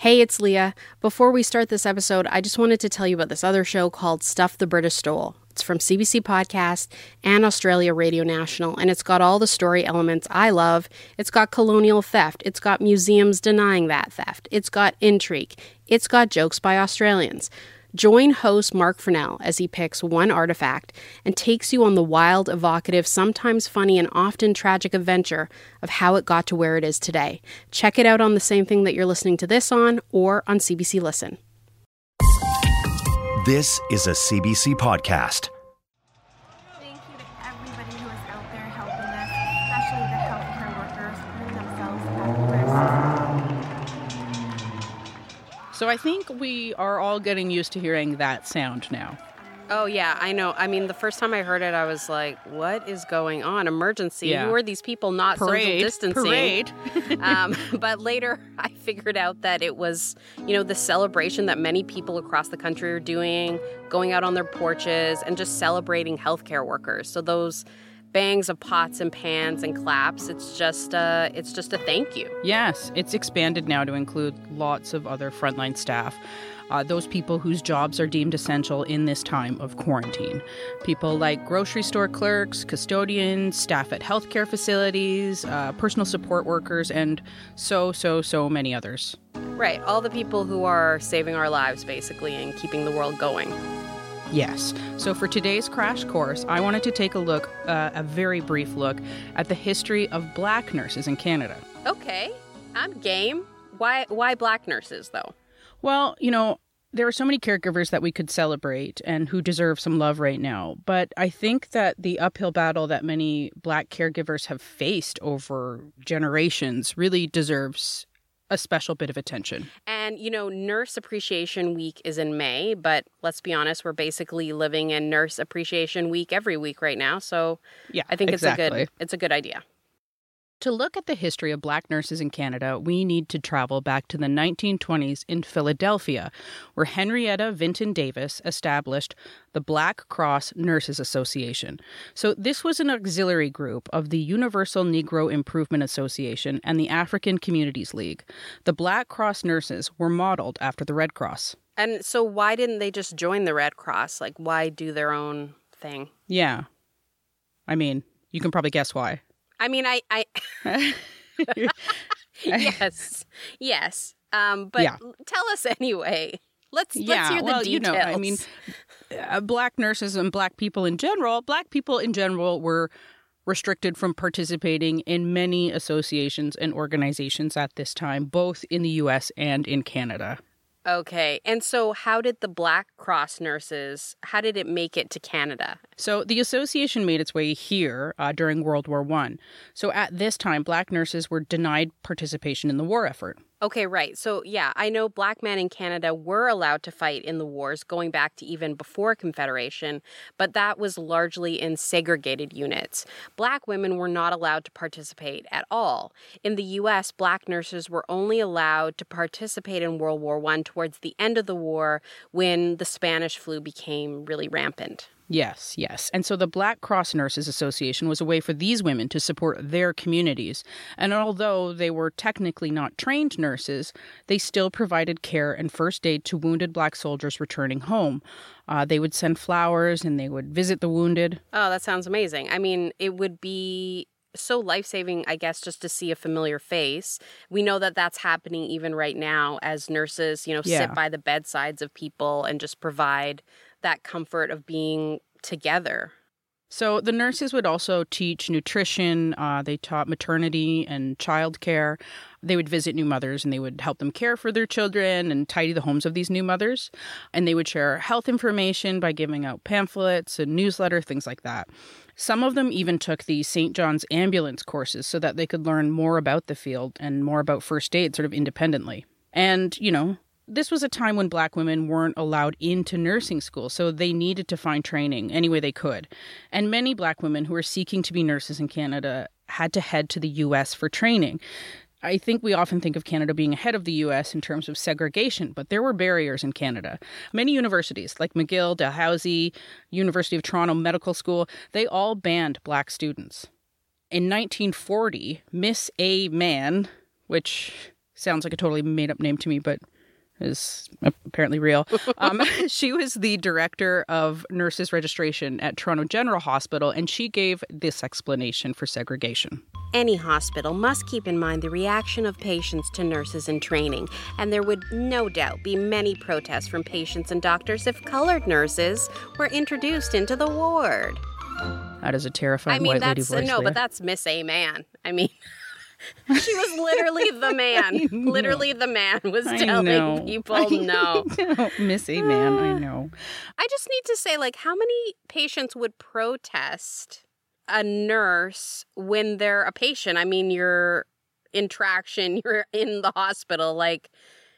Hey, it's Leah. Before we start this episode, I just wanted to tell you about this other show called Stuff the British Stole. It's from CBC Podcast and Australia Radio National, and it's got all the story elements I love. It's got colonial theft, it's got museums denying that theft, it's got intrigue, it's got jokes by Australians. Join host Marc Fennell as he picks one artifact and takes you on the wild, evocative, sometimes funny, and often tragic adventure of how it got to where it is today. Check it out on the same thing that you're listening to this on or on CBC Listen. This is a CBC podcast. I think we are all getting used to hearing that sound now. Oh, yeah, I know. I mean, the first time I heard it, I was like, what is going on? Emergency. Yeah. Who are these people not Parade, social distancing? parade. um, but later, I figured out that it was, you know, the celebration that many people across the country are doing, going out on their porches and just celebrating healthcare workers. So those bangs of pots and pans and claps, it's just, a, it's just a thank you. Yes, it's expanded now to include lots of other frontline staff. Uh, those people whose jobs are deemed essential in this time of quarantine. People like grocery store clerks, custodians, staff at healthcare facilities, uh, personal support workers, and so, so, so many others. Right. All the people who are saving our lives, basically, and keeping the world going. Yes. So for today's crash course, I wanted to take a look, uh, a very brief look, at the history of black nurses in Canada. Okay, I'm game. Why, why black nurses, though? Well, you know, there are so many caregivers that we could celebrate and who deserve some love right now. But I think that the uphill battle that many black caregivers have faced over generations really deserves a special bit of attention. And, you know, Nurse Appreciation Week is in May, but let's be honest, we're basically living in Nurse Appreciation Week every week right now. So Yeah, I think it's a good it's a good idea. To look at the history of black nurses in Canada, we need to travel back to the 1920s in Philadelphia, where Henrietta Vinton Davis established the Black Cross Nurses Association. So, this was an auxiliary group of the Universal Negro Improvement Association and the African Communities League. The Black Cross nurses were modeled after the Red Cross. And so why didn't they just join the Red Cross? Like why do their own thing? Yeah. I mean, you can probably guess why. I mean, I I yes. Yes. Um but Yeah. tell us anyway. Let's let's hear the well, details. you know, I mean, uh, black nurses and black people in general, black people in general were restricted from participating in many associations and organizations at this time, both in the US and in Canada. Okay. And so how did the Black Cross nurses how did it make it to Canada? So the association made its way here uh, during World War One. So at this time, black nurses were denied participation in the war effort. Okay, right. So, yeah, I know black men in Canada were allowed to fight in the wars going back to even before Confederation, but that was largely in segregated units. Black women were not allowed to participate at all. In the US, black nurses were only allowed to participate in World War I towards the end of the war when the Spanish flu became really rampant. Yes, yes. And so the Black Cross Nurses Association was a way for these women to support their communities. And although they were technically not trained nurses, they still provided care and first aid to wounded black soldiers returning home. Uh, they would send flowers and they would visit the wounded. Oh, that sounds amazing. I mean, it would be so life saving, I guess, just to see a familiar face. We know that that's happening even right now as nurses, you know, Yeah. sit by the bedsides of people and just provide that comfort of being together. So the nurses would also teach nutrition. Uh, they taught maternity and child care. They would visit new mothers and they would help them care for their children and tidy the homes of these new mothers. And they would share health information by giving out pamphlets and newsletter, things like that. Some of them even took the St. John's ambulance courses so that they could learn more about the field and more about first aid sort of independently. And, you know, this was a time when black women weren't allowed into nursing school, so they needed to find training any way they could. And many black women who were seeking to be nurses in Canada had to head to the US for training. I think we often think of Canada being ahead of the US in terms of segregation, but there were barriers in Canada. Many universities, like McGill, Dalhousie, University of Toronto Medical School, they all banned black students. In 1940, Miss A. Mann, which sounds like a totally made up name to me, but is apparently real. Um, she was the director of nurses registration at Toronto General Hospital, and she gave this explanation for segregation. Any hospital must keep in mind the reaction of patients to nurses in training, and there would no doubt be many protests from patients and doctors if colored nurses were introduced into the ward. That is a terrifying I mean, white lady that's voice. no, Leah. but that's Miss A Man. I mean, she was literally the man. Literally, the man was I telling know. people I no. know. Miss A Man, I know. I just need to say, like, how many patients would protest a nurse when they're a patient? I mean, you're in traction, you're in the hospital. Like,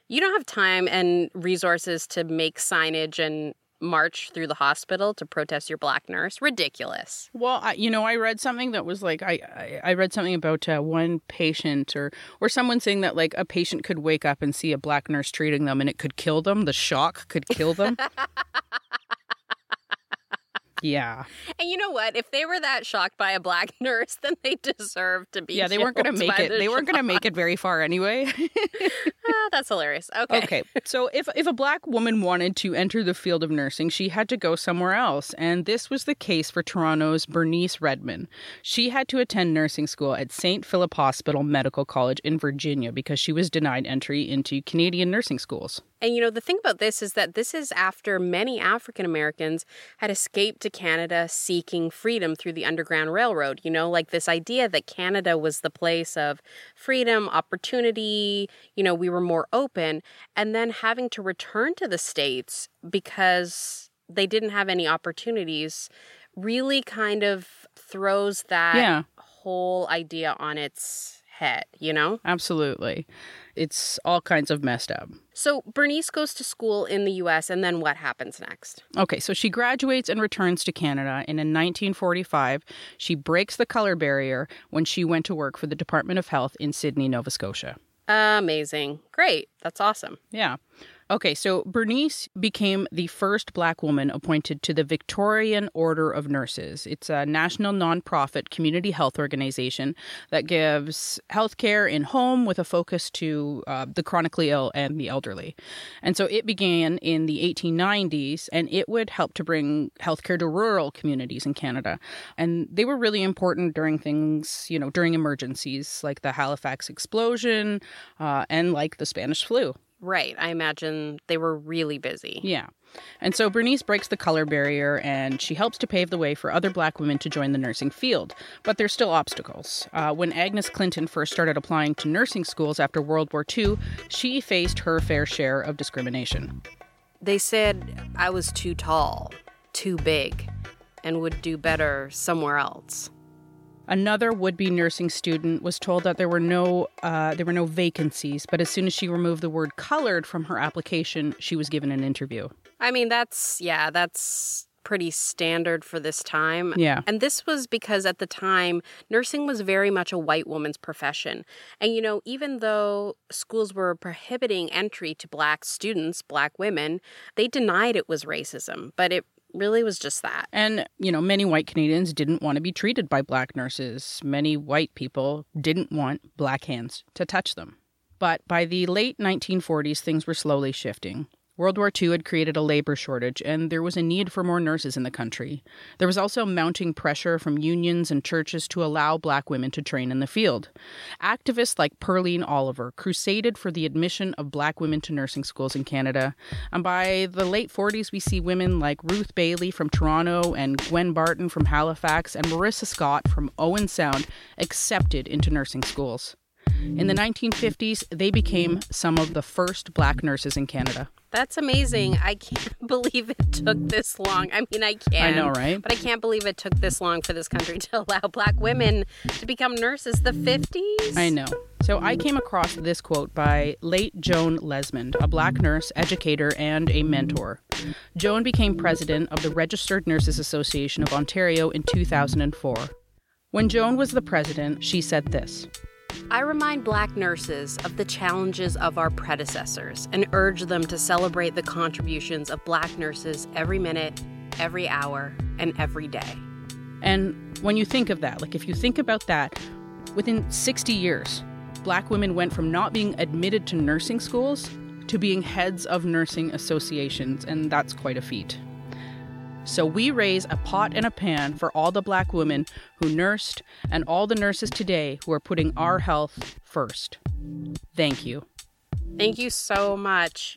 you don't have time and resources to make signage and march through the hospital to protest your black nurse. Ridiculous. Well, I, you know, I read something that was like I I, I read something about uh, one patient or or someone saying that like a patient could wake up and see a black nurse treating them and it could kill them. The shock could kill them. yeah, And you know what? If they were that shocked by a black nurse, then they deserve to be. yeah, they weren't going to make it. the They weren't going to make it very far anyway. Ah, that's hilarious. Okay. Okay, so if if a black woman wanted to enter the field of nursing, she had to go somewhere else, and this was the case for Toronto's Bernice Redmon. She had to attend nursing school at St. Philip Hospital Medical College in Virginia because she was denied entry into Canadian nursing schools. And you know, the thing about this is that this is after many African Americans had escaped to Canada seeking freedom through the Underground Railroad. You know, like this idea that Canada was the place of freedom, opportunity, you know, we were more open. And then having to return to the States because they didn't have any opportunities really kind of throws that Yeah. whole idea on its head, you know? Absolutely. It's all kinds of messed up. So Bernice goes to school in the US, and then what happens next? Okay, so she graduates and returns to Canada, and in 1945, she breaks the color barrier when she went to work for the Department of Health in Sydney, Nova Scotia. Amazing. Great. That's awesome. Yeah. Okay, so Bernice became the first black woman appointed to the Victorian Order of Nurses. It's a national nonprofit community health organization that gives healthcare in home with a focus to uh, the chronically ill and the elderly. And so it began in the 1890s, and it would help to bring healthcare to rural communities in Canada. And they were really important during things, you know, during emergencies like the Halifax explosion uh, and like the Spanish flu. Right. I imagine they were really busy. Yeah. And so Bernice breaks the color barrier and she helps to pave the way for other black women to join the nursing field. But there's still obstacles. Uh, when Agnes Clinton first started applying to nursing schools after World War II, she faced her fair share of discrimination. They said I was too tall, too big, and would do better somewhere else. Another would-be nursing student was told that there were no uh, there were no vacancies, but as soon as she removed the word "colored" from her application, she was given an interview. I mean, that's, yeah, that's pretty standard for this time. Yeah. And this was because at the time, nursing was very much a white woman's profession. And, you know, even though schools were prohibiting entry to black students, black women, they denied it was racism, but it really was just that. And, you know, many white Canadians didn't want to be treated by black nurses. Many white people didn't want black hands to touch them. But by the late 1940s, things were slowly shifting. World War II had created a labor shortage, and there was a need for more nurses in the country. There was also mounting pressure from unions and churches to allow black women to train in the field. Activists like Pearleen Oliver crusaded for the admission of black women to nursing schools in Canada. And by the late 40s, we see women like Ruth Bailey from Toronto and Gwen Barton from Halifax and Marissa Scott from Owen Sound accepted into nursing schools. In the 1950s, they became some of the first black nurses in Canada. That's amazing. I can't believe it took this long. I mean, I can. I know, right? But I can't believe it took this long for this country to allow black women to become nurses. The 50s? I know. So I came across this quote by late Joan Lesmond, a black nurse, educator, and a mentor. Joan became president of the Registered Nurses Association of Ontario in 2004. When Joan was the president, she said this I remind black nurses of the challenges of our predecessors and urge them to celebrate the contributions of black nurses every minute, every hour, and every day. And when you think of that, like if you think about that, within 60 years, black women went from not being admitted to nursing schools to being heads of nursing associations, and that's quite a feat. So we raise a pot and a pan for all the black women who nursed and all the nurses today who are putting our health first. Thank you. Thank you so much.